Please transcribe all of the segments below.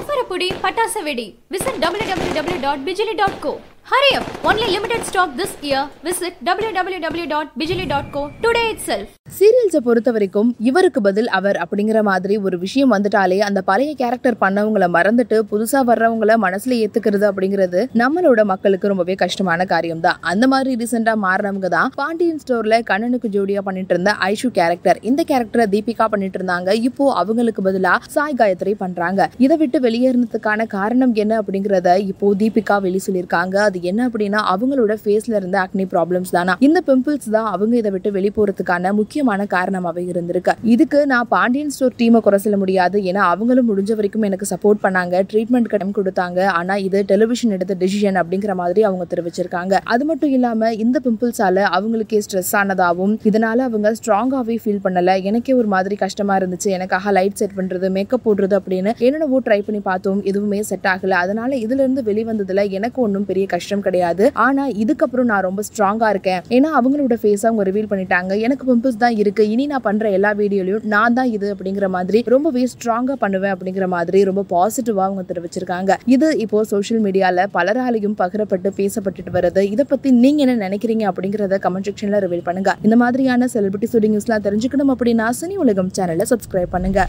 Farapudi Patasa Vedi. Visit www.bijili.co. Hurry up! Only limited stock this year. Visit www.bijili.co today itself. சீரியல்ஸை பொறுத்த வரைக்கும் இவருக்கு பதில் அவர் அப்படிங்கிற மாதிரி ஒரு விஷயம் வந்துட்டாலே அந்த பழைய கேரக்டர் பண்ணவங்கள மறந்துட்டு புதுசா வர்றவங்கள மனசுல ஏத்துக்கிறது அப்படிங்கிறது நம்மளோட மக்களுக்கு ரொம்பவே கஷ்டமான காரியம் தான் அந்த மாதிரி ரீசெண்டா மாறினவங்க தான் பாண்டியன் ஸ்டோர்ல கண்ணனுக்கு ஜோடியா பண்ணிட்டு இருந்த ஐஷு கேரக்டர் இந்த கேரக்டரை தீபிகா பண்ணிட்டு இருந்தாங்க. இப்போ அவங்களுக்கு பதிலா சாய் காயத்ரி பண்றாங்க. இதை விட்டு வெளியேறினதுக்கான காரணம் என்ன அப்படிங்கறத இப்போ தீபிகா வெளி சொல்லியிருக்காங்க. அது என்ன அப்படின்னா அவங்களோட ஃபேஸ்ல இருந்த அக்னி ப்ராப்ளம்ஸ் தானா? இந்த பிம்பிள்ஸ் தான் அவங்க இதை விட்டு வெளி போறதுக்கான முக்கியமான காரணமாகவே இருந்திருக்கு இதுக்கு நான் பாண்டியன் ஸ்டோர் டீமை குறை சொல்ல முடியாது. ஏன்னா அவங்களும் முடிஞ்ச வரைக்கும் எனக்கு சப்போர்ட் பண்ணாங்க. ட்ரீட்மெண்ட் கடன் கொடுத்தாங்க. ஆனா இது டெலிவிஷன் எடுத்த டிசிஷன் அப்படிங்கிற மாதிரி அவங்க தெரிவிச்சிருக்காங்க. அது மட்டும் இல்லாம இந்த பிம்பிள்ஸால அவங்களுக்கே ஸ்ட்ரெஸ் ஆனதாகவும் இதனால அவங்க ஸ்ட்ராங்காகவே ஃபீல் பண்ணல. எனக்கே ஒரு மாதிரி கஷ்டமா இருந்துச்சு. எனக்காக லைட் செட் பண்றது மேக்கப் போடுறது அப்படின்னு என்னென்னவோ ட்ரை பண்ணி பார்த்தோம். எதுவுமே செட் ஆகல. அதனால இதுல இருந்து வெளிவந்ததுல எனக்கு ஒன்றும் பெரிய கஷ்டம் கிடையாது. ஆனா இதுக்கப்புறம் நான் ரொம்ப ஸ்ட்ராங்கா இருக்கேன். ஏன்னா அவங்களோட ஃபேஸ் அவங்க ரிவீல் பண்ணிட்டாங்க. எனக்கு பிம்பிள்ஸ் தான் இருக்கு. இனி நான் பண்ற எல்லா வீடியோலையும் நான் தான் இது அப்படிங்கிற மாதிரி ரொம்பவே ஸ்ட்ராங்கா பண்ணுவேன் அப்படிங்கிற மாதிரி ரொம்ப பாசிட்டிவா அவங்க தெரிவிச்சிருக்காங்க. இது இப்போ சோஷியல் மீடியால பலராலையும் பகிரப்பட்டு பேசப்பட்டுட்டு வருது. இதை பத்தி நீங்க என்ன நினைக்கிறீங்க அப்படிங்கறத கமெண்ட் செக்ஷன்ல ரிவீல் பண்ணுங்க. இந்த மாதிரியான செலிபிரிட்டி ஸ்டுடியோ நியூஸ்லாம் தெரிஞ்சுக்கணும் அப்படின்னா சினி உலகம் சேனலை சப்ஸ்கிரைப் பண்ணுங்க.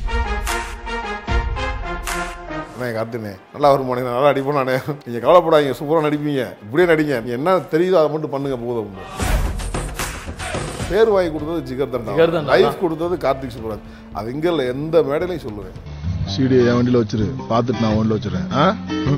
அண்ணே நல்லா வரும் போனே நல்லா அடிப்போம் நானே. நீங்கள் கவலைப்படாதீங்க சூப்பராக நடிப்பீங்க. இப்படியே நடிங்க. என்ன தெரியுதோ அதை மட்டும் பண்ணுங்க போதும். பேர் வாங்கி கொடுத்தது ஜிகர் ஜிகர் தான். தண்டா. லைஃப் கொடுத்தது கார்த்திக் சுப்ராஜ் அது இங்கே இல்லை எந்த மேடையிலையும் சொல்லுவேன். சீடியை என் வண்டியில் வச்சிரு. பார்த்துட்டு நான் வண்டியில் வச்சிருக்கேன் ஆ?